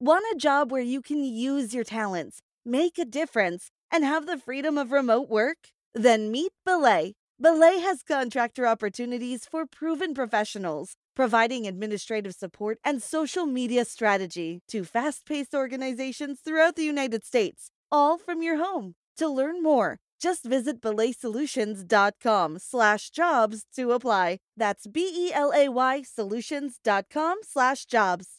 Want a job where you can use your talents, make a difference, and have the freedom of remote work? Then meet Belay. Belay has contractor opportunities for proven professionals, providing administrative support and social media strategy to fast paced organizations throughout the United States, all from your home. To learn more, just visit belaysolutions.com slash jobs to apply. That's B-E-L-A-Y solutions.com slash jobs.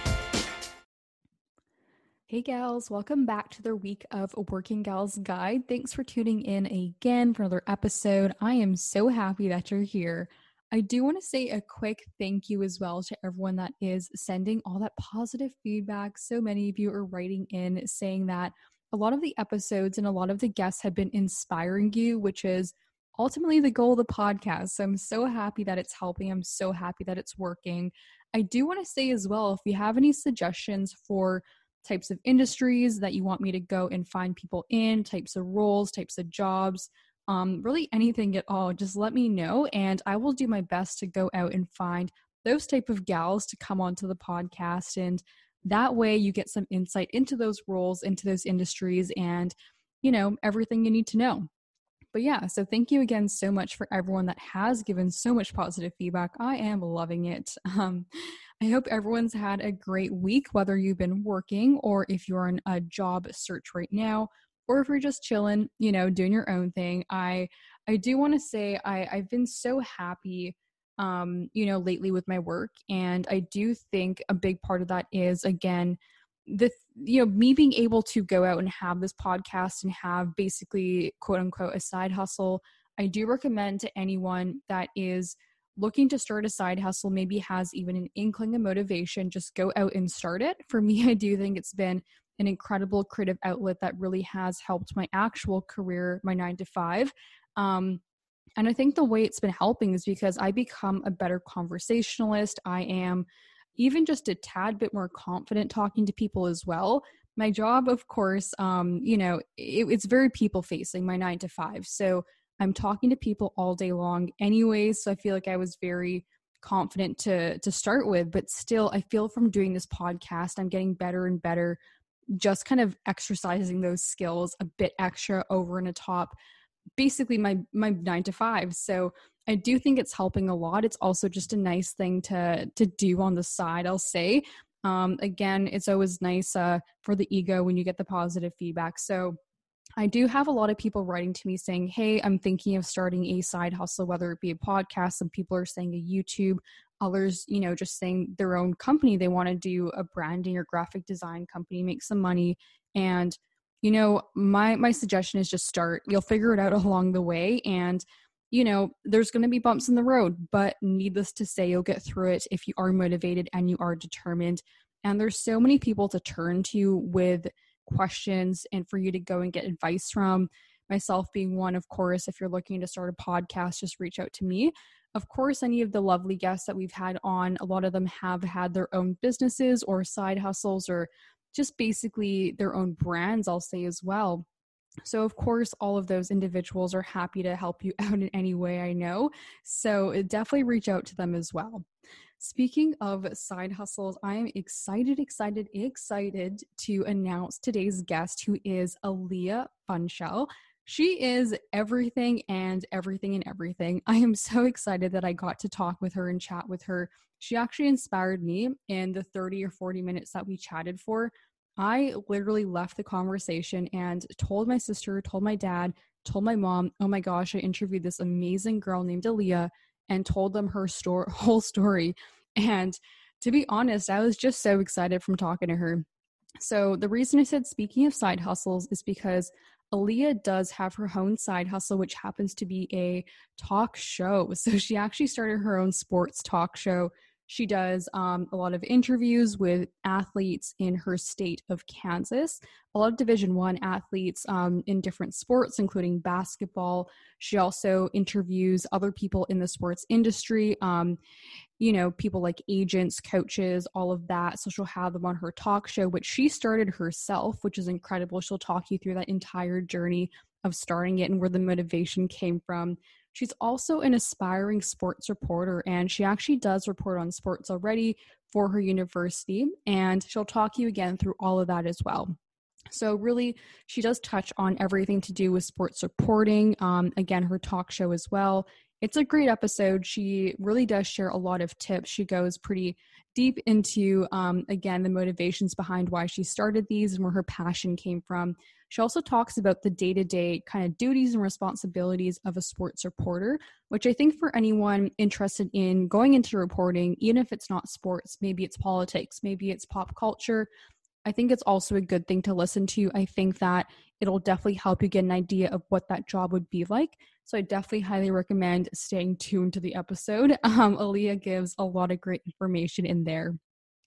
Hey gals, welcome back to the week of Working Gals Guide. Thanks for tuning in again for another episode. I am so happy that you're here. I do want to say a quick thank you as well to everyone that is sending all that positive feedback. So many of you are writing in saying that a lot of the episodes and a lot of the guests have been inspiring you, which is ultimately the goal of the podcast. So I'm so happy that it's helping. I'm so happy that it's working. I do want to say as well if you have any suggestions for types of industries that you want me to go and find people in, types of roles, types of jobs, um, really anything at all, just let me know and I will do my best to go out and find those type of gals to come onto the podcast and that way you get some insight into those roles, into those industries and you know, everything you need to know. But yeah, so thank you again so much for everyone that has given so much positive feedback. I am loving it. Um, I hope everyone's had a great week, whether you've been working or if you're in a job search right now, or if you're just chilling, you know, doing your own thing. I I do want to say I, I've been so happy um, you know, lately with my work. And I do think a big part of that is again, the you know me being able to go out and have this podcast and have basically quote unquote a side hustle i do recommend to anyone that is looking to start a side hustle, maybe has even an inkling of motivation, just go out and start it. For me, I do think it's been an incredible creative outlet that really has helped my actual career, my nine to five. Um, and I think the way it's been helping is because I become a better conversationalist. I am even just a tad bit more confident talking to people as well. My job, of course, um, you know, it, it's very people facing, my nine to five. So I'm talking to people all day long anyways, so I feel like I was very confident to to start with, but still I feel from doing this podcast I'm getting better and better just kind of exercising those skills a bit extra over and atop basically my my 9 to 5. So I do think it's helping a lot. It's also just a nice thing to to do on the side, I'll say. Um, again, it's always nice uh, for the ego when you get the positive feedback. So I do have a lot of people writing to me saying, Hey, I'm thinking of starting a side hustle, whether it be a podcast. Some people are saying a YouTube, others, you know, just saying their own company. They want to do a branding or graphic design company, make some money. And, you know, my my suggestion is just start. You'll figure it out along the way. And, you know, there's gonna be bumps in the road, but needless to say, you'll get through it if you are motivated and you are determined. And there's so many people to turn to with questions and for you to go and get advice from. Myself being one, of course, if you're looking to start a podcast, just reach out to me. Of course, any of the lovely guests that we've had on, a lot of them have had their own businesses or side hustles or just basically their own brands, I'll say as well. So, of course, all of those individuals are happy to help you out in any way I know. So, definitely reach out to them as well. Speaking of side hustles, I am excited, excited, excited to announce today's guest, who is Aliyah Funschelle. She is everything and everything and everything. I am so excited that I got to talk with her and chat with her. She actually inspired me in the 30 or 40 minutes that we chatted for. I literally left the conversation and told my sister, told my dad, told my mom, oh my gosh, I interviewed this amazing girl named Aliyah and told them her story, whole story. And to be honest, I was just so excited from talking to her. So, the reason I said speaking of side hustles is because Aliyah does have her own side hustle, which happens to be a talk show. So, she actually started her own sports talk show. She does um, a lot of interviews with athletes in her state of Kansas, a lot of Division One athletes um, in different sports, including basketball. She also interviews other people in the sports industry, um, you know, people like agents, coaches, all of that. So she'll have them on her talk show, which she started herself, which is incredible. She'll talk you through that entire journey of starting it and where the motivation came from. She's also an aspiring sports reporter, and she actually does report on sports already for her university. And she'll talk you again through all of that as well. So, really, she does touch on everything to do with sports reporting. Um, again, her talk show as well. It's a great episode. She really does share a lot of tips. She goes pretty deep into, um, again, the motivations behind why she started these and where her passion came from. She also talks about the day to day kind of duties and responsibilities of a sports reporter, which I think for anyone interested in going into reporting, even if it's not sports, maybe it's politics, maybe it's pop culture, I think it's also a good thing to listen to. I think that it'll definitely help you get an idea of what that job would be like. So I definitely highly recommend staying tuned to the episode. Um, Aliyah gives a lot of great information in there.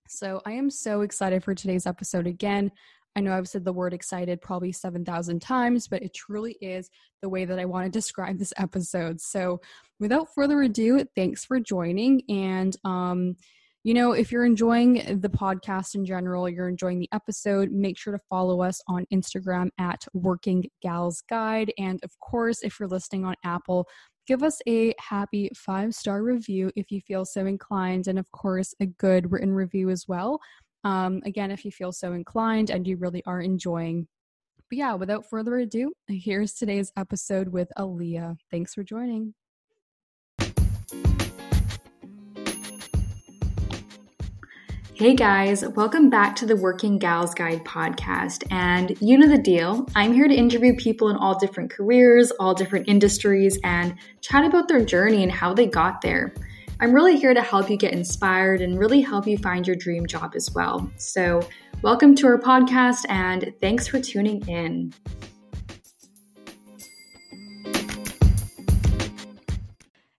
So I am so excited for today's episode again. I know I've said the word excited probably 7,000 times, but it truly is the way that I want to describe this episode. So, without further ado, thanks for joining. And, um, you know, if you're enjoying the podcast in general, you're enjoying the episode, make sure to follow us on Instagram at Working Gals Guide. And of course, if you're listening on Apple, give us a happy five star review if you feel so inclined. And of course, a good written review as well. Um, again, if you feel so inclined and you really are enjoying. But yeah, without further ado, here's today's episode with Aliyah. Thanks for joining. Hey guys, welcome back to the Working Gals Guide podcast. And you know the deal. I'm here to interview people in all different careers, all different industries, and chat about their journey and how they got there. I'm really here to help you get inspired and really help you find your dream job as well. So, welcome to our podcast and thanks for tuning in.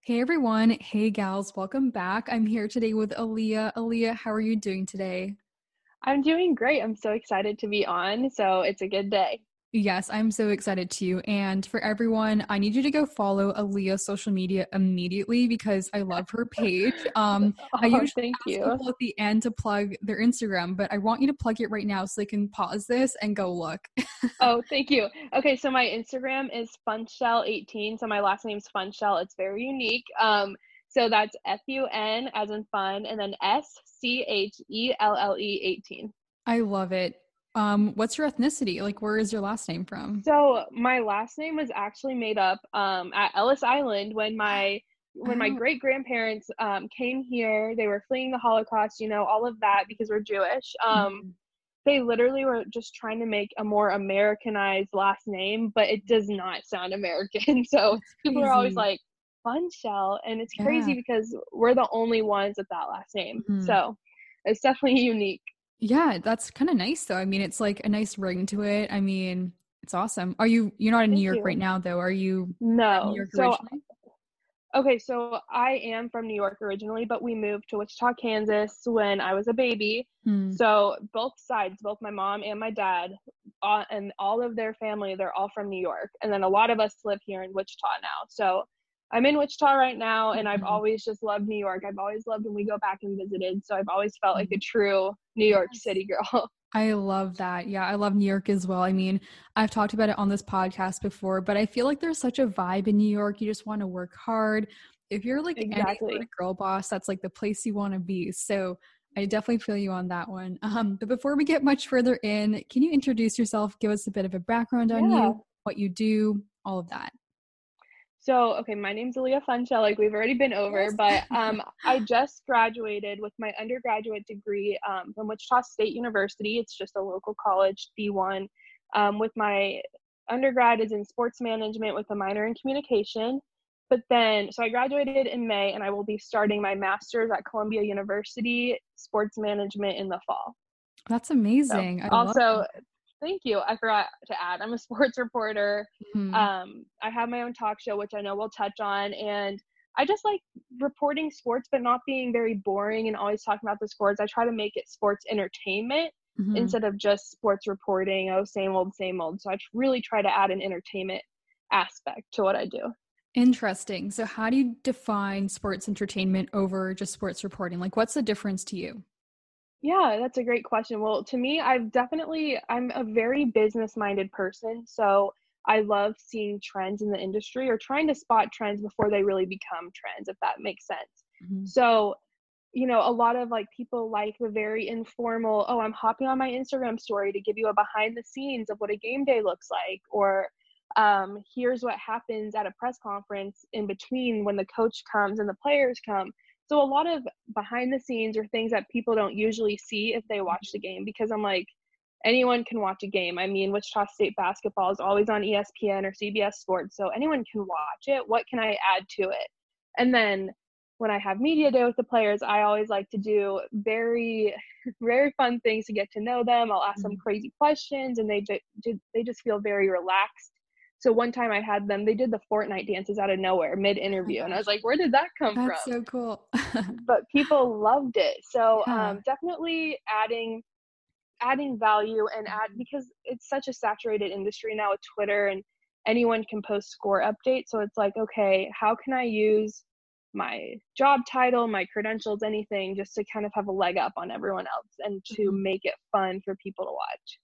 Hey everyone, hey gals, welcome back. I'm here today with Aliyah. Aliyah, how are you doing today? I'm doing great. I'm so excited to be on. So, it's a good day. Yes, I'm so excited too. And for everyone, I need you to go follow Aliyah's social media immediately because I love her page. Um, oh, I usually thank ask you. people at the end to plug their Instagram, but I want you to plug it right now so they can pause this and go look. oh, thank you. Okay, so my Instagram is funschelle18. So my last name is Funschelle. It's very unique. Um, so that's F U N as in fun, and then S C H E L L E 18. I love it. Um, what's your ethnicity? Like, where is your last name from? So my last name was actually made up um, at Ellis Island when my when my oh. great grandparents um, came here. They were fleeing the Holocaust, you know, all of that because we're Jewish. Um, mm-hmm. They literally were just trying to make a more Americanized last name, but it does not sound American. So people are always like, "Fun Shell," and it's yeah. crazy because we're the only ones with that last name. Mm-hmm. So it's definitely unique. Yeah, that's kind of nice though. I mean, it's like a nice ring to it. I mean, it's awesome. Are you you're not in Thank New York you. right now though? Are you No. so Okay, so I am from New York originally, but we moved to Wichita, Kansas when I was a baby. Hmm. So both sides, both my mom and my dad, uh, and all of their family, they're all from New York. And then a lot of us live here in Wichita now. So I'm in Wichita right now, and I've mm-hmm. always just loved New York. I've always loved when we go back and visited. So I've always felt like a mm-hmm. true New York City girl. I love that. Yeah, I love New York as well. I mean, I've talked about it on this podcast before, but I feel like there's such a vibe in New York. You just want to work hard. If you're like exactly. any girl boss, that's like the place you want to be. So I definitely feel you on that one. Um, but before we get much further in, can you introduce yourself? Give us a bit of a background on yeah. you, what you do, all of that. So, okay, my name's Aliyah Funschelle, like we've already been over, but um, I just graduated with my undergraduate degree um, from Wichita State University. It's just a local college, D1. Um, with my undergrad is in sports management with a minor in communication. But then, so I graduated in May and I will be starting my master's at Columbia University, sports management in the fall. That's amazing. So also, Thank you. I forgot to add, I'm a sports reporter. Mm-hmm. Um, I have my own talk show, which I know we'll touch on, and I just like reporting sports, but not being very boring and always talking about the sports. I try to make it sports entertainment mm-hmm. instead of just sports reporting. Oh, same old, same old. So I really try to add an entertainment aspect to what I do. Interesting. So, how do you define sports entertainment over just sports reporting? Like, what's the difference to you? Yeah, that's a great question. Well, to me, I've definitely, I'm a very business minded person. So, I love seeing trends in the industry or trying to spot trends before they really become trends, if that makes sense. Mm-hmm. So, you know, a lot of like people like the very informal, oh, I'm hopping on my Instagram story to give you a behind the scenes of what a game day looks like, or um, here's what happens at a press conference in between when the coach comes and the players come. So, a lot of behind the scenes or things that people don't usually see if they watch the game because I'm like, anyone can watch a game. I mean, Wichita State basketball is always on ESPN or CBS Sports, so anyone can watch it. What can I add to it? And then when I have media day with the players, I always like to do very, very fun things to get to know them. I'll ask them mm-hmm. crazy questions, and they just they just feel very relaxed. So one time I had them, they did the Fortnite dances out of nowhere mid interview, and I was like, "Where did that come That's from?" so cool. but people loved it. So yeah. um, definitely adding adding value and add mm-hmm. because it's such a saturated industry now with Twitter and anyone can post score updates. So it's like, okay, how can I use my job title, my credentials, anything just to kind of have a leg up on everyone else and to mm-hmm. make it fun for people to watch.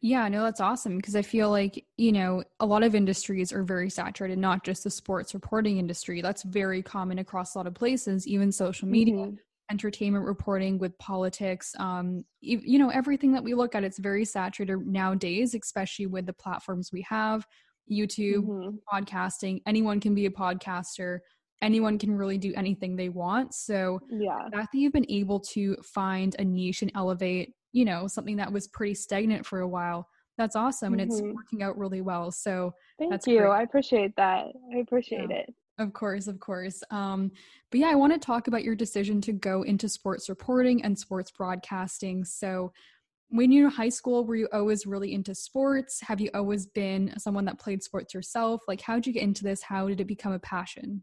Yeah, no, that's awesome because I feel like, you know, a lot of industries are very saturated, not just the sports reporting industry. That's very common across a lot of places, even social media. Mm-hmm entertainment reporting with politics um you know everything that we look at it's very saturated nowadays especially with the platforms we have youtube mm-hmm. podcasting anyone can be a podcaster anyone can really do anything they want so yeah the fact that you've been able to find a niche and elevate you know something that was pretty stagnant for a while that's awesome mm-hmm. and it's mm-hmm. working out really well so thank you great. i appreciate that i appreciate yeah. it of course, of course. Um, but yeah, I want to talk about your decision to go into sports reporting and sports broadcasting. So, when you were in high school, were you always really into sports? Have you always been someone that played sports yourself? Like, how did you get into this? How did it become a passion?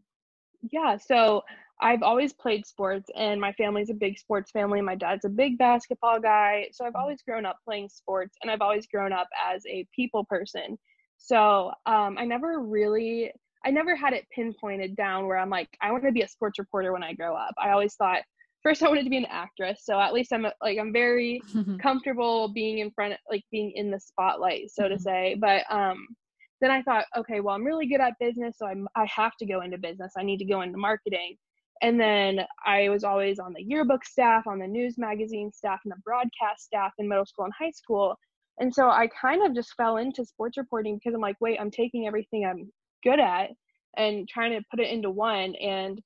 Yeah, so I've always played sports, and my family's a big sports family. My dad's a big basketball guy. So I've mm. always grown up playing sports, and I've always grown up as a people person. So um, I never really I never had it pinpointed down where I'm like, I want to be a sports reporter when I grow up. I always thought first I wanted to be an actress, so at least I'm like I'm very comfortable being in front, like being in the spotlight, so to mm-hmm. say. But um, then I thought, okay, well I'm really good at business, so I'm I have to go into business. I need to go into marketing. And then I was always on the yearbook staff, on the news magazine staff, and the broadcast staff in middle school and high school. And so I kind of just fell into sports reporting because I'm like, wait, I'm taking everything I'm good at and trying to put it into one and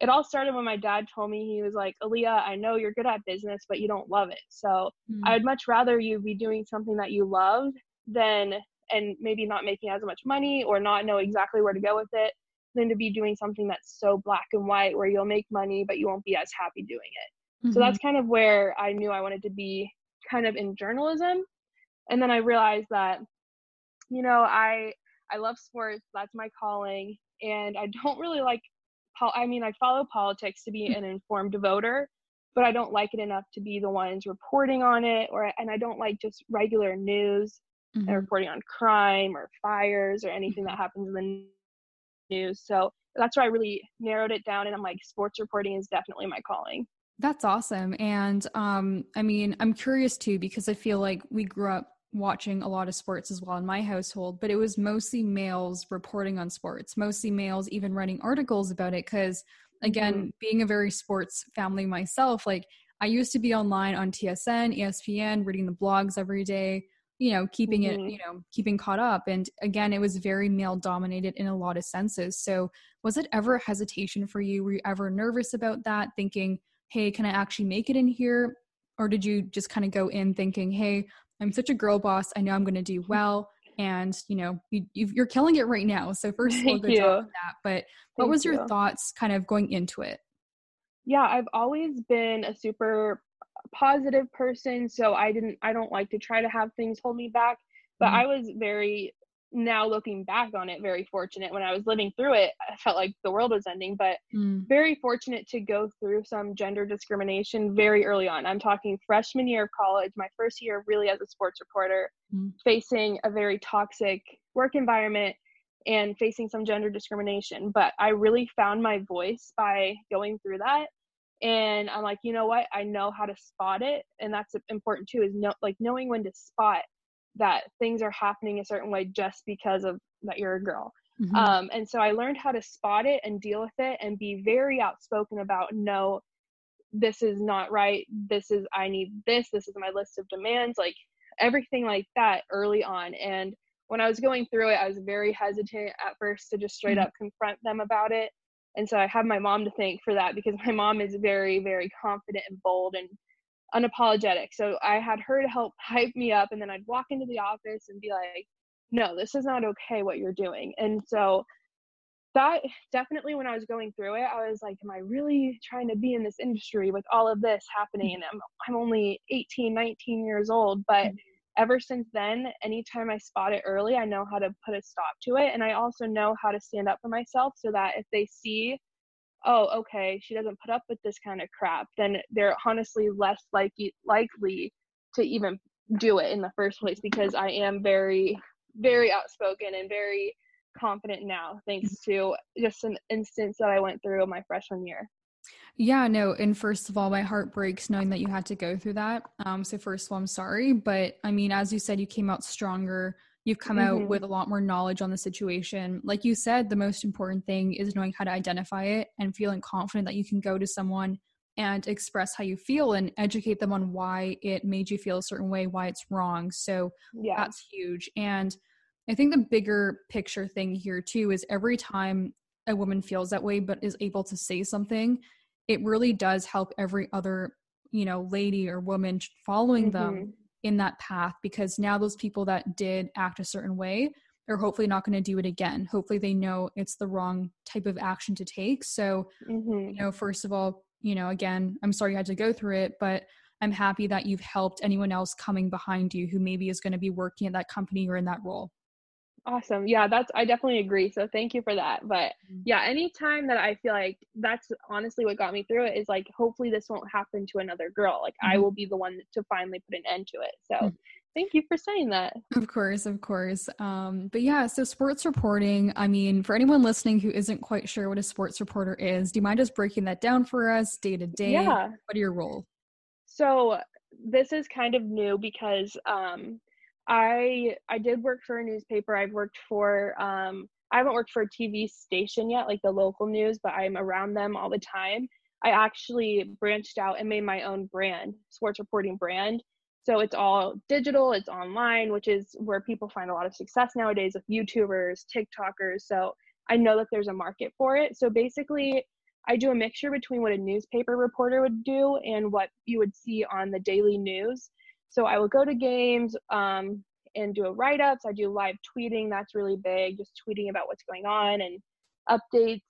it all started when my dad told me he was like Aliyah I know you're good at business but you don't love it so mm. I'd much rather you be doing something that you love than and maybe not making as much money or not know exactly where to go with it than to be doing something that's so black and white where you'll make money but you won't be as happy doing it mm-hmm. so that's kind of where I knew I wanted to be kind of in journalism and then I realized that you know I I love sports. That's my calling. And I don't really like, pol- I mean, I follow politics to be an informed voter, but I don't like it enough to be the ones reporting on it. Or and I don't like just regular news mm-hmm. and reporting on crime or fires or anything that mm-hmm. happens in the news. So that's why I really narrowed it down. And I'm like, sports reporting is definitely my calling. That's awesome. And um, I mean, I'm curious too because I feel like we grew up watching a lot of sports as well in my household, but it was mostly males reporting on sports, mostly males even writing articles about it. Because again, mm-hmm. being a very sports family myself, like I used to be online on TSN, ESPN, reading the blogs every day, you know, keeping mm-hmm. it, you know, keeping caught up. And again, it was very male dominated in a lot of senses. So was it ever a hesitation for you? Were you ever nervous about that, thinking, hey, can I actually make it in here? Or did you just kind of go in thinking, hey, I'm such a girl boss. I know I'm going to do well. And you know, you, are killing it right now. So first of all, good job that. But what Thank was your you. thoughts, kind of going into it? Yeah, I've always been a super positive person, so I didn't. I don't like to try to have things hold me back. But mm-hmm. I was very now looking back on it very fortunate when i was living through it i felt like the world was ending but mm. very fortunate to go through some gender discrimination very early on i'm talking freshman year of college my first year really as a sports reporter mm. facing a very toxic work environment and facing some gender discrimination but i really found my voice by going through that and i'm like you know what i know how to spot it and that's important too is know like knowing when to spot that things are happening a certain way just because of that you're a girl. Mm-hmm. Um, and so I learned how to spot it and deal with it and be very outspoken about no, this is not right. This is, I need this. This is my list of demands, like everything like that early on. And when I was going through it, I was very hesitant at first to just straight mm-hmm. up confront them about it. And so I have my mom to thank for that because my mom is very, very confident and bold and unapologetic. So I had her to help hype me up, and then I'd walk into the office and be like, no, this is not okay what you're doing. And so that definitely when I was going through it, I was like, am I really trying to be in this industry with all of this happening? And I'm, I'm only 18, 19 years old. But mm-hmm. Ever since then, anytime I spot it early, I know how to put a stop to it. And I also know how to stand up for myself so that if they see oh, okay, she doesn't put up with this kind of crap, then they're honestly less likely likely to even do it in the first place because I am very, very outspoken and very confident now, thanks to just an instance that I went through my freshman year. Yeah, no, and first of all, my heart breaks knowing that you had to go through that. Um, so first of all, I'm sorry, but I mean, as you said, you came out stronger You've come mm-hmm. out with a lot more knowledge on the situation. Like you said, the most important thing is knowing how to identify it and feeling confident that you can go to someone and express how you feel and educate them on why it made you feel a certain way, why it's wrong. So yeah. that's huge. And I think the bigger picture thing here too is every time a woman feels that way but is able to say something, it really does help every other, you know, lady or woman following mm-hmm. them in that path because now those people that did act a certain way are hopefully not going to do it again. Hopefully they know it's the wrong type of action to take. So, mm-hmm. you know, first of all, you know, again, I'm sorry you had to go through it, but I'm happy that you've helped anyone else coming behind you who maybe is going to be working at that company or in that role. Awesome. Yeah, that's I definitely agree. So thank you for that. But mm-hmm. yeah, anytime that I feel like that's honestly what got me through it is like hopefully this won't happen to another girl. Like mm-hmm. I will be the one to finally put an end to it. So mm-hmm. thank you for saying that. Of course, of course. Um, but yeah, so sports reporting, I mean, for anyone listening who isn't quite sure what a sports reporter is, do you mind just breaking that down for us day to day? Yeah. What are your role? So this is kind of new because um I I did work for a newspaper. I've worked for um I haven't worked for a TV station yet, like the local news, but I'm around them all the time. I actually branched out and made my own brand, sports reporting brand. So it's all digital, it's online, which is where people find a lot of success nowadays with YouTubers, TikTokers. So I know that there's a market for it. So basically, I do a mixture between what a newspaper reporter would do and what you would see on the daily news. So I will go to games um, and do a write ups. I do live tweeting. That's really big, just tweeting about what's going on and updates.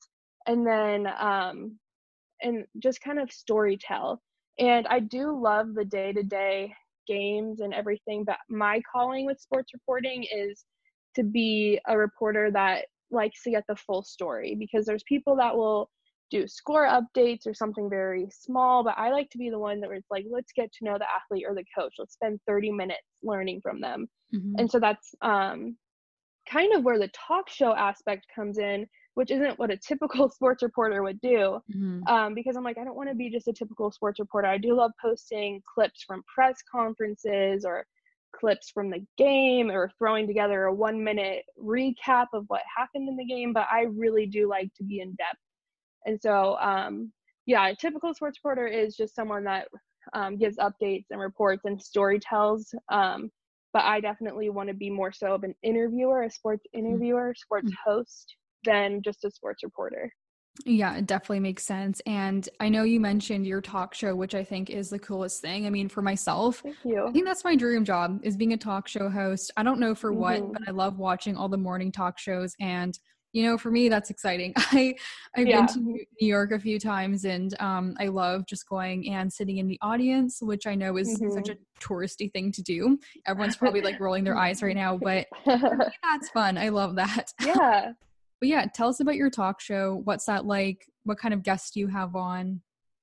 And then, um, and just kind of story tell. And I do love the day to day games and everything, but my calling with sports reporting is to be a reporter that likes to get the full story because there's people that will do score updates or something very small, but I like to be the one that was like, let's get to know the athlete or the coach. Let's spend 30 minutes learning from them. Mm-hmm. And so that's um, kind of where the talk show aspect comes in, which isn't what a typical sports reporter would do. Mm-hmm. Um, because I'm like, I don't want to be just a typical sports reporter. I do love posting clips from press conferences or clips from the game or throwing together a one minute recap of what happened in the game, but I really do like to be in depth and so, um, yeah, a typical sports reporter is just someone that um, gives updates and reports and story tells. Um, but I definitely want to be more so of an interviewer, a sports mm. interviewer, sports mm. host, than just a sports reporter. Yeah, it definitely makes sense. And I know you mentioned your talk show, which I think is the coolest thing. I mean, for myself, Thank you. I think that's my dream job is being a talk show host. I don't know for mm-hmm. what, but I love watching all the morning talk shows and You know, for me, that's exciting. I I've yeah. been to New York a few times, and um, I love just going and sitting in the audience, which I know is mm-hmm. such a touristy thing to do. Everyone's probably like rolling their eyes right now, but me, that's fun. I love that. Yeah. but yeah, tell us about your talk show. What's that like? What kind of guests do you have on?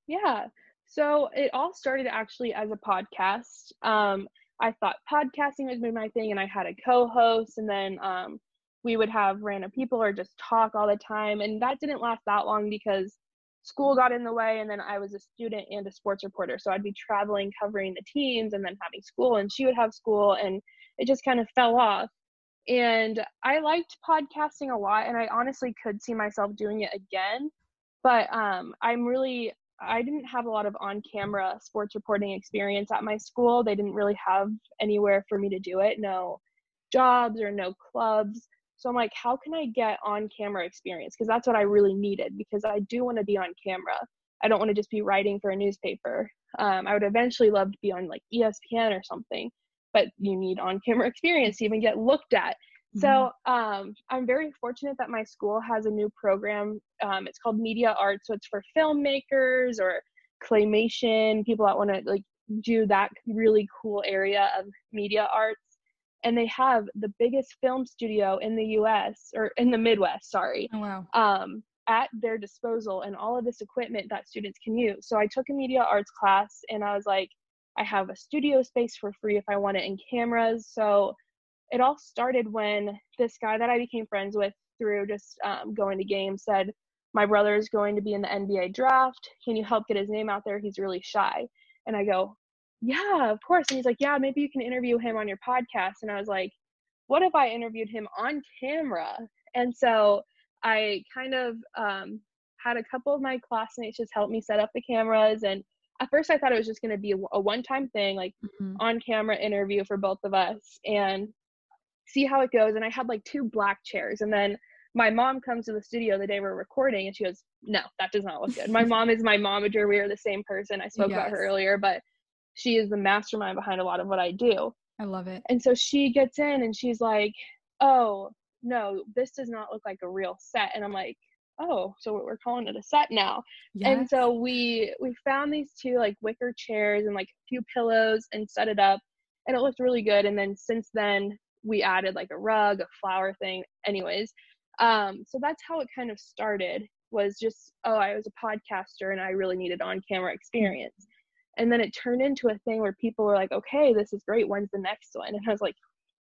Yeah. So it all started actually as a podcast. Um, I thought podcasting was my thing, and I had a co-host, and then um, we would have random people or just talk all the time. And that didn't last that long because school got in the way. And then I was a student and a sports reporter. So I'd be traveling, covering the teams, and then having school. And she would have school. And it just kind of fell off. And I liked podcasting a lot. And I honestly could see myself doing it again. But um, I'm really I didn't have a lot of on camera sports reporting experience at my school. They didn't really have anywhere for me to do it, no jobs or no clubs. So I'm like, how can I get on camera experience? Because that's what I really needed because I do want to be on camera. I don't want to just be writing for a newspaper. Um, I would eventually love to be on like ESPN or something, but you need on camera experience to even get looked at. Mm-hmm. So um, I'm very fortunate that my school has a new program. Um, it's called Media Arts. So it's for filmmakers or claymation, people that want to like do that really cool area of media arts and they have the biggest film studio in the US or in the Midwest, sorry. Oh, wow. Um, at their disposal and all of this equipment that students can use. So I took a media arts class and I was like, I have a studio space for free if I want it and cameras. So it all started when this guy that I became friends with through just um, going to games said, My brother is going to be in the NBA draft. Can you help get his name out there? He's really shy. And I go, yeah, of course. And he's like, yeah, maybe you can interview him on your podcast. And I was like, what if I interviewed him on camera? And so I kind of um, had a couple of my classmates just help me set up the cameras. And at first, I thought it was just going to be a, a one time thing, like mm-hmm. on camera interview for both of us and see how it goes. And I had like two black chairs. And then my mom comes to the studio the day we're recording and she goes, no, that does not look good. my mom is my momager. We are the same person. I spoke yes. about her earlier, but she is the mastermind behind a lot of what I do. I love it. And so she gets in and she's like, "Oh, no, this does not look like a real set." And I'm like, "Oh, so we're calling it a set now." Yes. And so we we found these two like wicker chairs and like a few pillows and set it up and it looked really good and then since then we added like a rug, a flower thing. Anyways, um so that's how it kind of started was just oh, I was a podcaster and I really needed on-camera experience and then it turned into a thing where people were like okay this is great when's the next one? And i was like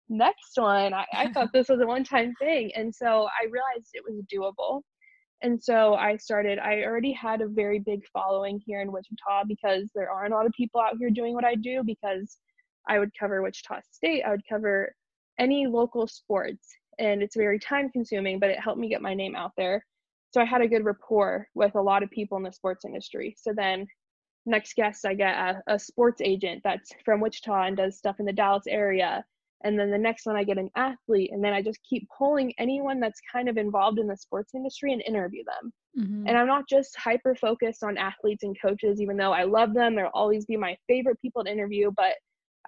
next one? I, I thought this was a one time thing. And so i realized it was doable. And so i started i already had a very big following here in wichita because there aren't a lot of people out here doing what i do because i would cover wichita state i would cover any local sports and it's very time consuming but it helped me get my name out there. So i had a good rapport with a lot of people in the sports industry. So then next guest i get a, a, sports agent that's from wichita and does stuff in the dallas area. And then the next one i get an athlete and then i just keep pulling anyone that's kind of involved in the sports industry and interview them. Mm-hmm. and i'm not just hyper focused on athletes and coaches even though i love them they'll always be my favorite people to interview but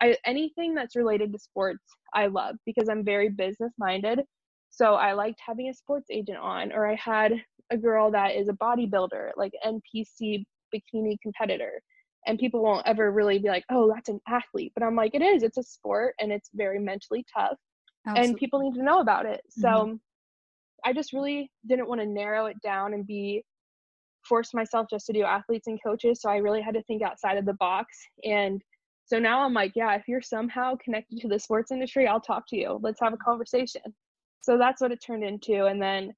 I, anything that's related to sports i love because i'm very business minded so i liked having a sports agent on or i had a girl that is a bodybuilder like npc bikini competitor. And people won't ever really be like oh that's an athlete. But i'm like it is. It's a sport and it's very mentally tough Absolutely. and people need to know about it. So mm-hmm. i just really didn't want to narrow it down and be force myself just to do athletes and coaches so i really had to think outside of the box. And so now i'm like yeah if you're somehow connected to the sports industry i'll talk to you. Let's have a conversation. So that's what it turned into and then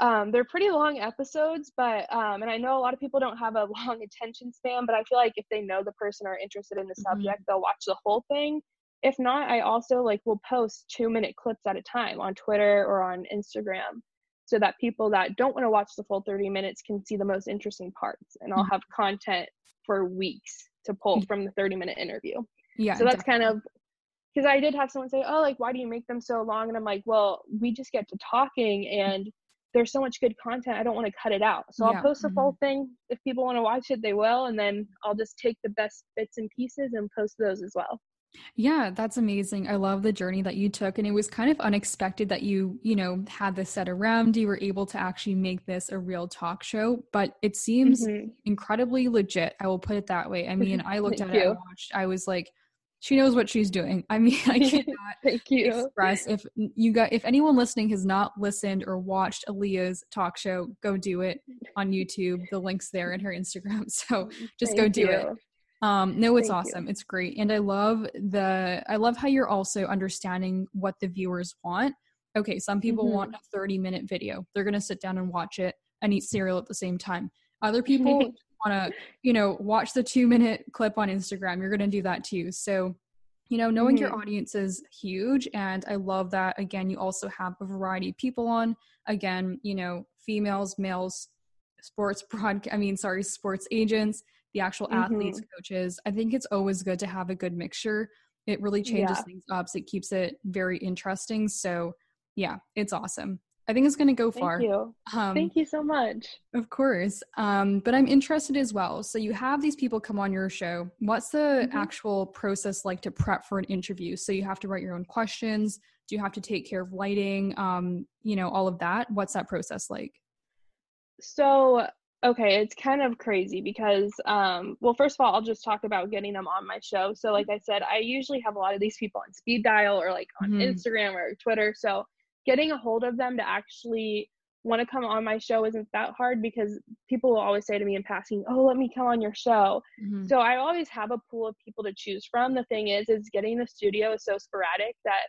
um, they're pretty long episodes but um, and i know a lot of people don't have a long attention span but i feel like if they know the person or interested in the mm-hmm. subject they'll watch the whole thing if not i also like will post two minute clips at a time on twitter or on instagram so that people that don't want to watch the full 30 minutes can see the most interesting parts and i'll mm-hmm. have content for weeks to pull from the 30 minute interview yeah so that's definitely. kind of because i did have someone say oh like why do you make them so long and i'm like well we just get to talking and there's so much good content i don't want to cut it out so yeah. i'll post the mm-hmm. full thing if people want to watch it they will and then i'll just take the best bits and pieces and post those as well Yeah, that's amazing. I love the journey that you took and it was kind of unexpected that you, you know, had this set around, you were able to actually make this a real talk show, but it seems mm-hmm. incredibly legit. I will put it that way. I mean, I looked at you. it and watched I was like she knows what she's doing. I mean, I cannot Thank you. express if you got if anyone listening has not listened or watched Aliyah's talk show, go do it on YouTube. The link's there in her Instagram. So just Thank go do you. it. Um, no, it's Thank awesome. You. It's great. And I love the I love how you're also understanding what the viewers want. Okay, some people mm-hmm. want a 30 minute video. They're gonna sit down and watch it and eat cereal at the same time. Other people want to, you know, watch the two minute clip on Instagram, you're going to do that too. So, you know, knowing mm-hmm. your audience is huge. And I love that, again, you also have a variety of people on. Again, you know, females, males, sports broad, I mean, sorry, sports agents, the actual mm-hmm. athletes, coaches. I think it's always good to have a good mixture. It really changes yeah. things up. So it keeps it very interesting. So, yeah, it's awesome. I think it's going to go far. Thank you. Um, Thank you so much. Of course. Um, but I'm interested as well. So you have these people come on your show. What's the mm-hmm. actual process like to prep for an interview? So you have to write your own questions. Do you have to take care of lighting? Um, you know, all of that. What's that process like? So okay it's kind of crazy because um well first of all i'll just talk about getting them on my show so like i said i usually have a lot of these people on speed dial or like on mm-hmm. instagram or twitter so getting a hold of them to actually want to come on my show isn't that hard because people will always say to me in passing, "Oh, let me come on your show." Mm-hmm. So I always have a pool of people to choose from. The thing is is getting the studio is so sporadic that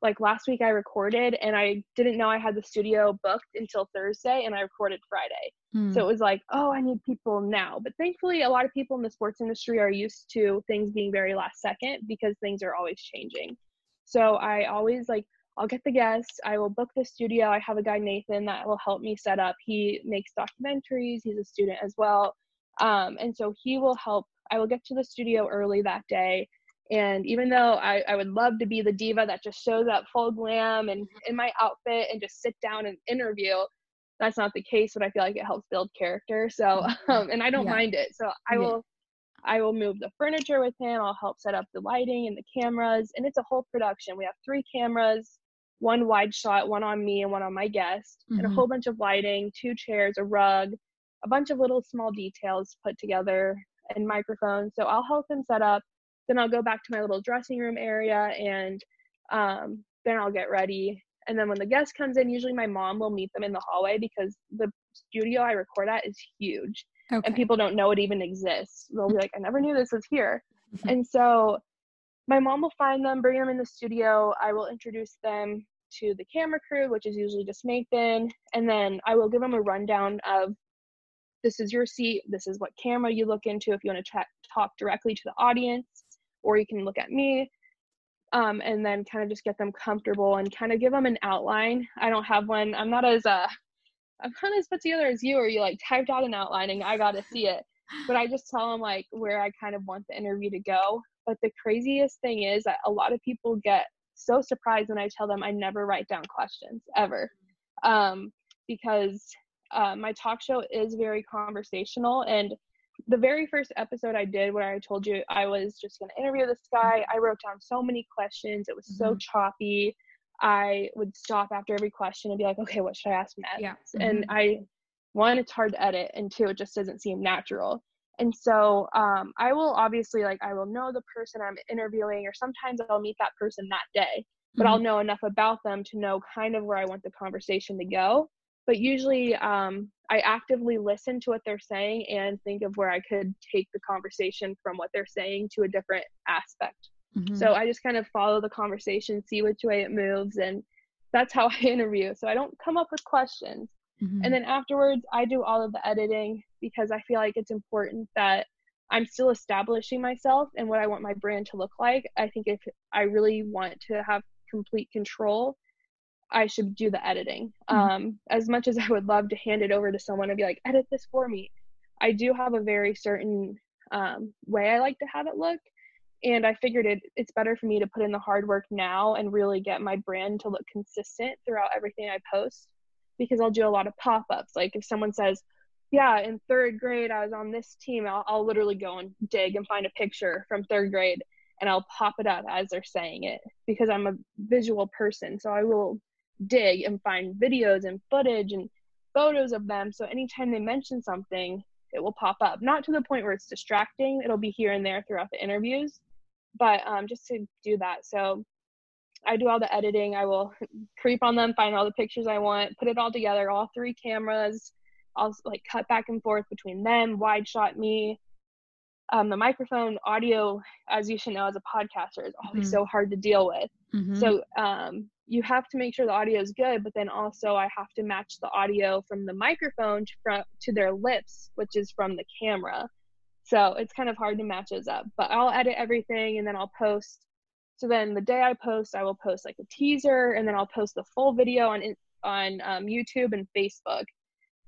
like last week I recorded and I didn't know I had the studio booked until Thursday and I recorded Friday. Mm. So it was like, "Oh, I need people now." But thankfully a lot of people in the sports industry are used to things being very last second because things are always changing. So I always like I'll get the guests. I will book the studio. I have a guy, Nathan, that will help me set up. He makes documentaries, he's a student as well. Um, and so he will help. I will get to the studio early that day. And even though I, I would love to be the diva that just shows up full glam and in my outfit and just sit down and interview, that's not the case, but I feel like it helps build character. So, mm-hmm. um, and I don't yeah. mind it. So I yeah. will I will move the furniture with him. I'll help set up the lighting and the cameras. And it's a whole production. We have three cameras, one wide shot, one on me and one on my guest, mm-hmm. and a mm-hmm. whole bunch of lighting, two chairs, a rug, a bunch of little small details put together, and microphones. So I'll help him set up. Then I'll go back to my little dressing room area and um, then I'll get ready. And then when the guest comes in, usually my mom will meet them in the hallway because the studio I record at is huge. Okay. And people don't know it even exists. They'll be like, I never knew this was here. Mm-hmm. And so my mom will find them, bring them in the studio. I will introduce them to the camera crew, which is usually just Nathan, and then I will give them a rundown of this is your seat, this is what camera you look into if you want to talk directly to the audience, or you can look at me. Um, and then kind of just get them comfortable and kind of give them an outline. I don't have one. I'm not as uh, I'm not as put together as you, or you like typed out an outlining. I got to see it, but I just tell them like where I kind of want the interview to go. But the craziest thing is that a lot of people get so surprised when I tell them I never write down questions ever. Um, because uh, my talk show is very conversational. And the very first episode I did, where I told you I was just going to interview this guy, I wrote down so many questions. It was mm-hmm. so choppy. I would stop after every question and be like, okay, what should I ask next? Yeah. Mm-hmm. And I, one, it's hard to edit, and two, it just doesn't seem natural. And so um, I will obviously like I will know the person I'm interviewing, or sometimes I'll meet that person that day, but mm-hmm. I'll know enough about them to know kind of where I want the conversation to go. But usually, um, I actively listen to what they're saying and think of where I could take the conversation from what they're saying to a different aspect. Mm-hmm. So I just kind of follow the conversation, see which way it moves, and that's how I interview. So I don't come up with questions. Mm-hmm. And then afterwards, I do all of the editing because I feel like it's important that I'm still establishing myself and what I want my brand to look like. I think if I really want to have complete control, I should do the editing. Mm-hmm. Um, as much as I would love to hand it over to someone and be like, edit this for me, I do have a very certain um, way I like to have it look. And I figured it, it's better for me to put in the hard work now and really get my brand to look consistent throughout everything I post because I'll do a lot of pop ups. Like if someone says, yeah, in third grade, I was on this team, I'll, I'll literally go and dig and find a picture from third grade. and I'll pop it up as they're saying it because I'm a visual person. So I will dig and find videos and footage and photos of them. So anytime they mention something, it will pop up. Not to the point where it's distracting, it'll be here and there throughout the interviews, but um, just to do that. So I do all the editing. I will creep on them, find all the pictures I want, put it all together, all three cameras. I'll like cut back and forth between them, wide shot me, um, the microphone audio, as you should know as a podcaster, is always mm-hmm. so hard to deal with. Mm-hmm. So um, you have to make sure the audio is good, but then also I have to match the audio from the microphone to, from, to their lips, which is from the camera. So it's kind of hard to match those up. But I'll edit everything and then I'll post. So then the day I post, I will post like a teaser, and then I'll post the full video on on um, YouTube and Facebook.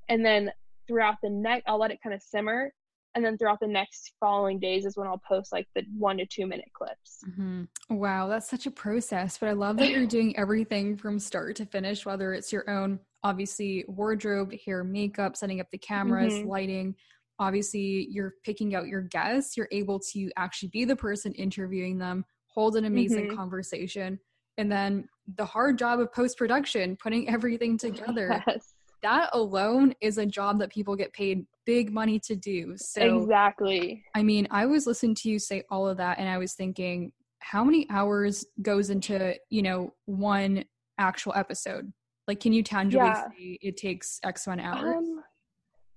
And then throughout the next, I'll let it kind of simmer and then throughout the next following days is when I'll post like the one to two minute clips. Mm-hmm. Wow, that's such a process. But I love that you're doing everything from start to finish, whether it's your own, obviously, wardrobe, hair, makeup, setting up the cameras, mm-hmm. lighting. Obviously, you're picking out your guests. You're able to actually be the person interviewing them, hold an amazing mm-hmm. conversation. And then the hard job of post production, putting everything together. Yes that alone is a job that people get paid big money to do. So Exactly. I mean, I was listening to you say all of that and I was thinking how many hours goes into, you know, one actual episode? Like can you tangibly yeah. say it takes X amount of hours? Um,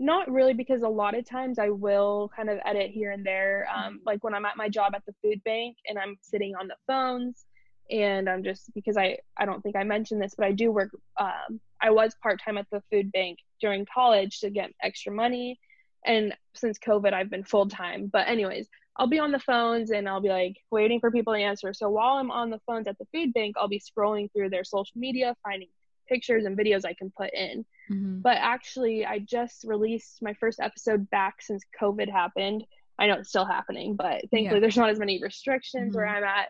not really because a lot of times I will kind of edit here and there. Um, like when I'm at my job at the food bank and I'm sitting on the phones and I'm just because I I don't think I mentioned this, but I do work. Um, I was part time at the food bank during college to get extra money, and since COVID, I've been full time. But anyways, I'll be on the phones and I'll be like waiting for people to answer. So while I'm on the phones at the food bank, I'll be scrolling through their social media, finding pictures and videos I can put in. Mm-hmm. But actually, I just released my first episode back since COVID happened. I know it's still happening, but thankfully yeah. there's not as many restrictions mm-hmm. where I'm at.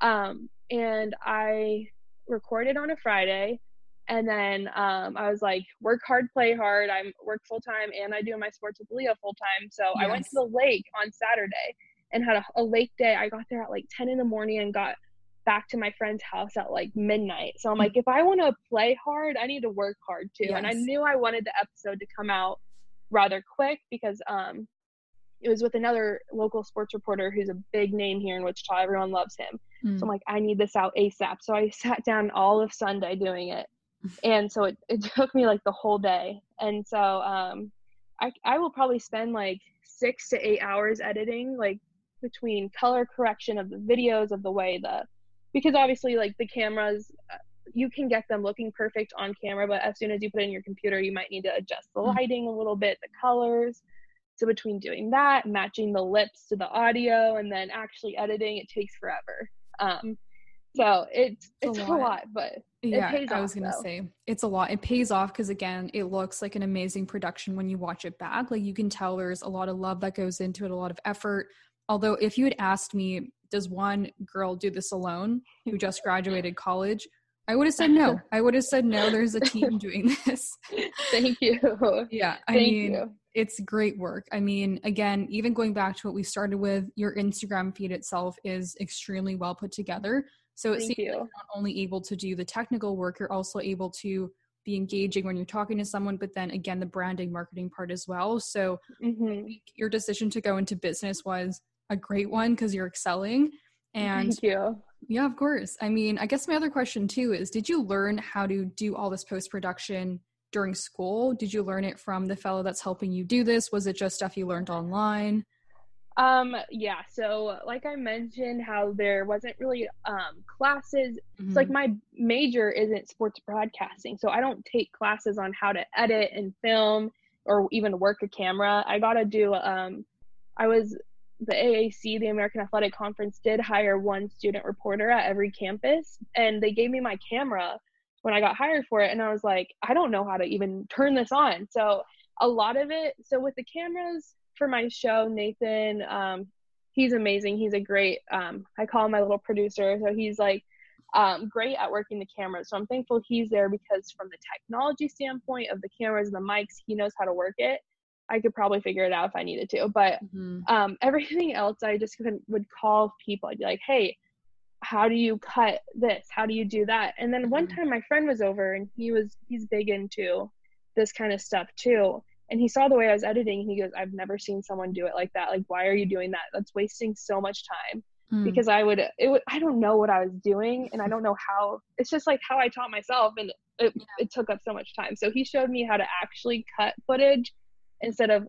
Um, and I recorded on a Friday. And then um, I was like, work hard, play hard. I work full time and I do my sports with Aliyah full time. So yes. I went to the lake on Saturday and had a, a, lake day. I got there at like 10 in the morning and got back to my friend's house at like midnight. So I'm like, if I want to play hard, I need to work hard too. Yes. And I knew I wanted the episode to come out rather quick because um, it was with another local sports reporter who's a big name here in Wichita. Everyone loves him. Mm. So I'm like, I need this out ASAP. So I sat down all of Sunday doing it. and so it, it took me like the whole day. And so um, I, I will probably spend like six to eight hours editing, like between color correction of the videos, of the way the, because obviously like the cameras, uh, you can get them looking perfect on camera, but as soon as you put it in your computer, you might need to adjust the mm. lighting a little bit, the colors. So between doing that, matching the lips to the audio, and then actually editing, it takes forever. Um, so it's it's, a, lot. a, lot. but yeah, I was gonna though. say it's a lot. It pays off because again, it looks like an amazing production when you watch it back. Like you can tell there's a lot of love that goes into it, a lot of effort. Although if you had asked me, does one girl do this alone who just graduated college? I would have said no. I would have said no. There's a team doing this. Thank you. Yeah, I Thank mean, you it's great work. I mean, again, even going back to what we started with, your Instagram feed itself is extremely well put together. So it Thank seems you. like you're not only able to do the technical work, you're also able to be engaging when you're talking to someone, but then again, the branding marketing part as well. So mm-hmm. your decision to go into business was a great one because you're excelling. And Thank you. Yeah, of course. I mean, I guess my other question too is did you learn how to do all this post production during school? Did you learn it from the fellow that's helping you do this? Was it just stuff you learned online? Um, yeah, so like I mentioned, how there wasn't really um, classes. Mm-hmm. So like my major isn't sports broadcasting, so I don't take classes on how to edit and film or even work a camera. I got to do. Um, I was the AAC, the American Athletic Conference, did hire one student reporter at every campus, and they gave me my camera when I got hired for it and I was like, I don't know how to even turn this on. So a lot of it, so with the cameras for my show, Nathan, um, he's amazing. He's a great, um, I call him my little producer. So he's like um, great at working the cameras. So I'm thankful he's there because from the technology standpoint of the cameras and the mics, he knows how to work it. I could probably figure it out if I needed to. But mm-hmm. um, everything else, I just would call people. I'd be like, hey, how do you cut this? How do you do that? And then one mm-hmm. time my friend was over and he was he's big into this kind of stuff too. And he saw the way I was editing and he goes, I've never seen someone do it like that. Like, why are you doing that? That's wasting so much time. Mm. Because I would, it would, I don't know what I was doing and I don't know how, it's just like how I taught myself and it, it took up so much time. So he showed me how to actually cut footage instead of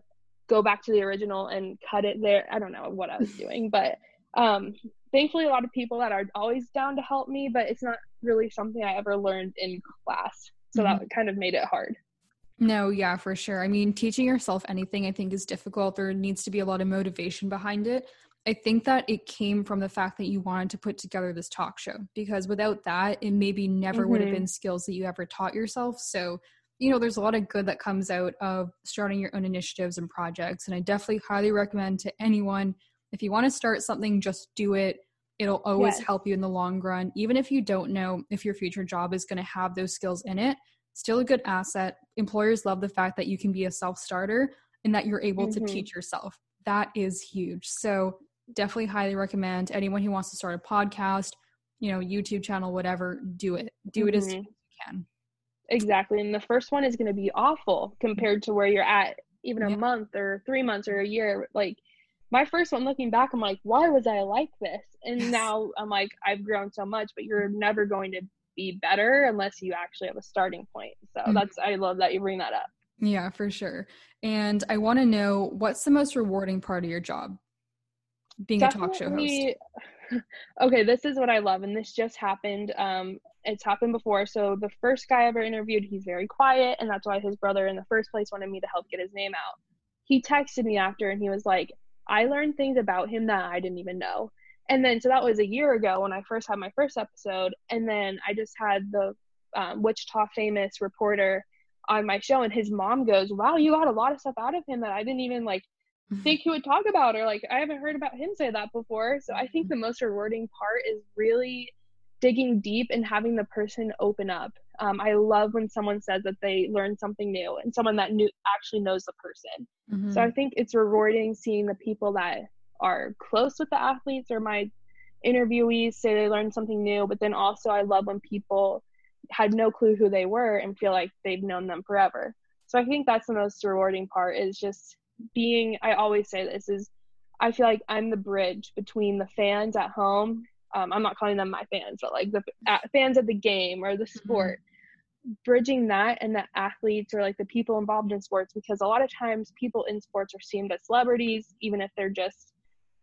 go back to the original and cut it there. I don't know what I was doing, but um, thankfully, a lot of people that are always down to help me, but it's not really something I ever learned in class. So mm-hmm. that kind of made it hard. No, yeah, for sure. I mean, teaching yourself anything I think is difficult. There needs to be a lot of motivation behind it. I think that it came from the fact that you wanted to put together this talk show because without that, it maybe never mm-hmm. would have mm-hmm. been skills that you ever taught yourself. So you know, there's a lot of good that comes out of starting your own initiatives and projects. And I definitely highly recommend to anyone if you want to start something, just do it. It'll always yes. help you in the long run. Even if you don't know if your future job is going to have those skills in it, still a good asset. Employers love the fact that you can be a self starter and that you're able mm-hmm. to teach yourself. That is huge. So, definitely highly recommend anyone who wants to start a podcast, you know, YouTube channel, whatever, do it. Do mm-hmm. it as mm-hmm. soon as you can. Exactly. And the first one is going to be awful compared to where you're at even a yeah. month or three months or a year. Like my first one, looking back, I'm like, why was I like this? And yes. now I'm like, I've grown so much, but you're never going to be better unless you actually have a starting point. So mm-hmm. that's, I love that you bring that up. Yeah, for sure. And I want to know what's the most rewarding part of your job? Being Definitely, a talk show host. okay, this is what I love. And this just happened. Um, it's happened before. So the first guy I ever interviewed, he's very quiet, and that's why his brother in the first place wanted me to help get his name out. He texted me after and he was like, I learned things about him that I didn't even know. And then so that was a year ago when I first had my first episode, and then I just had the um, Wichita famous reporter on my show, and his mom goes, "Wow, you got a lot of stuff out of him that I didn't even like think he would talk about, or like I haven't heard about him say that before." So I think the most rewarding part is really digging deep and having the person open up. Um, I love when someone says that they learned something new and someone that knew actually knows the person. Mm-hmm. So I think it's rewarding seeing the people that are close with the athletes or my interviewees say they learned something new. But then also I love when people had no clue who they were and feel like they've known them forever. So I think that's the most rewarding part is just being. I always say this is I feel like I'm the bridge between the fans at home um, i'm not calling them my fans but like the fans of the game or the mm-hmm. sport mm-hmm. bridging that and the athletes or like the people involved in sports because a lot of times people in sports are seen as celebrities even if they're just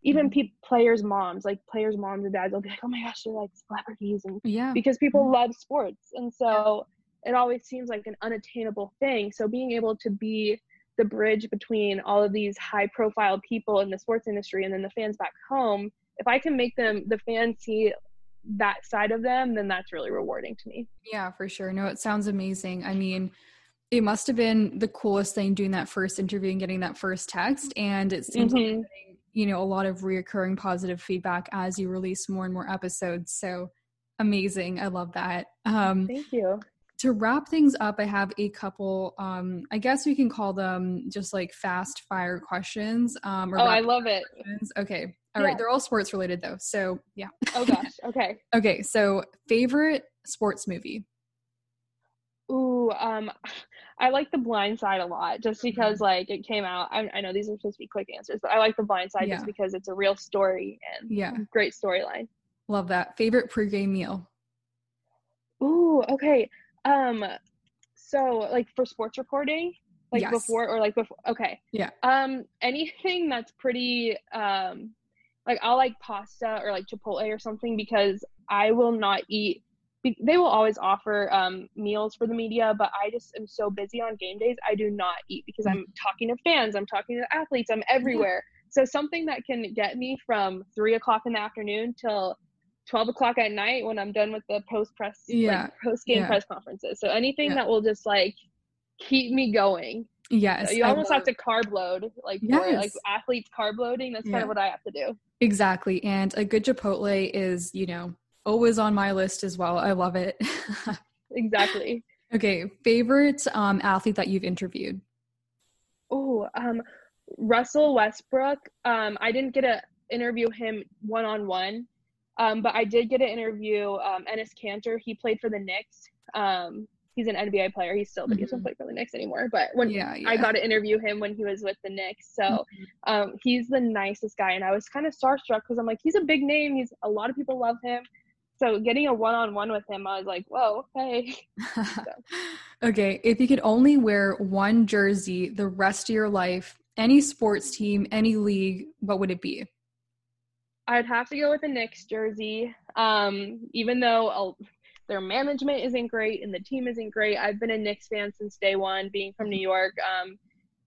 even mm-hmm. pe- players moms like players moms and dads will be like oh my gosh they're like celebrities and yeah because people mm-hmm. love sports and so yeah. it always seems like an unattainable thing so being able to be the bridge between all of these high profile people in the sports industry and then the fans back home if I can make them the fans see that side of them, then that's really rewarding to me. Yeah, for sure. No, it sounds amazing. I mean, it must have been the coolest thing doing that first interview and getting that first text. And it seems mm-hmm. like getting, you know, a lot of reoccurring positive feedback as you release more and more episodes. So amazing. I love that. Um, Thank you. To wrap things up, I have a couple, um, I guess we can call them just like fast fire questions. Um, oh, I love it. Okay. All yeah. right, they're all sports related though. So yeah. Oh gosh. Okay. okay. So favorite sports movie. Ooh, um, I like The Blind Side a lot, just because mm-hmm. like it came out. I, I, know these are supposed to be quick answers, but I like The Blind Side yeah. just because it's a real story and yeah, great storyline. Love that. Favorite pregame meal. Ooh, okay. Um, so like for sports reporting, like yes. before or like before. Okay. Yeah. Um, anything that's pretty um like I'll like pasta or like Chipotle or something because I will not eat. They will always offer um, meals for the media, but I just am so busy on game days. I do not eat because I'm mm-hmm. talking to fans, I'm talking to athletes, I'm everywhere. So something that can get me from three o'clock in the afternoon till 12 o'clock at night when I'm done with the post press, yeah. like post game yeah. press conferences. So anything yeah. that will just like keep me going. Yes. So you almost have to carb load, like yes. like athletes carb loading. That's kind of what I have to do. Exactly. And a good Chipotle is, you know, always on my list as well. I love it. exactly. Okay. Favorite um, athlete that you've interviewed? Oh, um, Russell Westbrook. Um, I didn't get to interview him one on one, but I did get an interview um, Enes Kanter. He played for the Knicks. Um, he's an NBA player. He's still, but mm-hmm. he doesn't play for the Knicks anymore. But when yeah, yeah. I got to interview him when he was with the Knicks, so mm-hmm. um, he's the nicest guy, and I was kind of starstruck because I'm like, he's a big name. He's a lot of people love him. So getting a one-on-one with him, I was like, whoa, hey. so. okay, if you could only wear one jersey the rest of your life, any sports team, any league, what would it be? I'd have to go with the Knicks jersey. Um, even though I'll, their management isn't great and the team isn't great. I've been a Knicks fan since day one, being from New York. Um,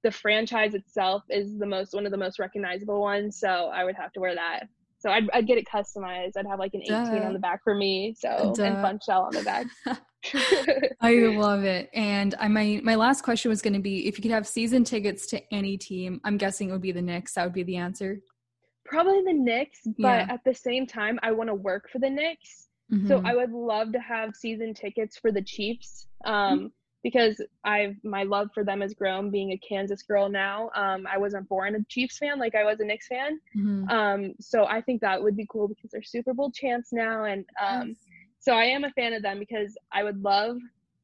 the franchise itself is the most one of the most recognizable ones, so I would have to wear that. So I'd, I'd get it customized. I'd have like an 18 Duh. on the back for me, so Duh. and Funschelle on the back. I love it. And I my my last question was going to be if you could have season tickets to any team, I'm guessing it would be the Knicks. That would be the answer. Probably the Knicks, but yeah. at the same time, I want to work for the Knicks. Mm-hmm. So I would love to have season tickets for the Chiefs um, mm-hmm. because I've my love for them has grown. Being a Kansas girl now, um, I wasn't born a Chiefs fan like I was a Knicks fan. Mm-hmm. Um, so I think that would be cool because they're Super Bowl champs now, and um, yes. so I am a fan of them because I would love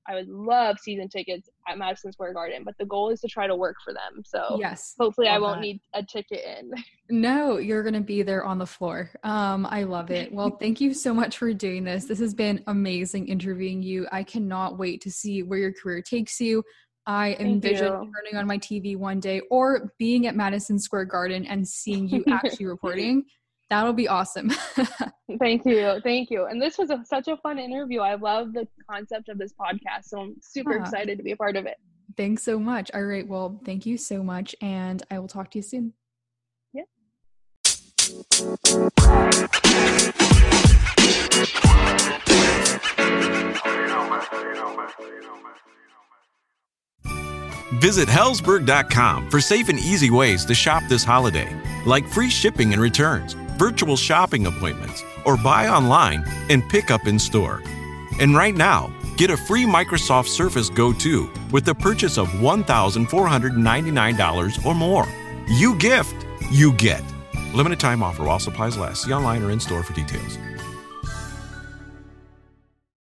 I would love season tickets at Madison Square Garden, but the goal is to try to work for them. So yes, hopefully I won't that. need a ticket in. No, you're going to be there on the floor. Um, I love it. Well, thank you so much for doing this. This has been amazing interviewing you. I cannot wait to see where your career takes you. I envision you. turning on my TV one day or being at Madison Square Garden and seeing you actually reporting. That'll be awesome. thank you. Thank you. And this was a, such a fun interview. I love the concept of this podcast. So I'm super excited to be a part of it. Thanks so much. All right. Well, thank you so much. And I will talk to you soon. Yeah. Visit Helzberg.com for safe and easy ways to shop this holiday, like free shipping and returns virtual shopping appointments, or buy online and pick up in store. And right now, get a free Microsoft Surface Go 2 with the purchase of $1,499 or more. You gift, you get. Limited time offer while supplies last. See online or in store for details.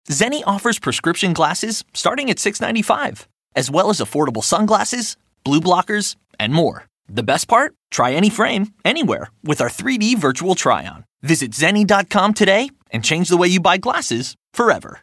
Zenni offers prescription glasses starting at $6.95, as well as affordable sunglasses, blue blockers, and more. The best part? Try any frame, anywhere, with our 3D virtual try on. Visit Zenni.com today and change the way you buy glasses forever.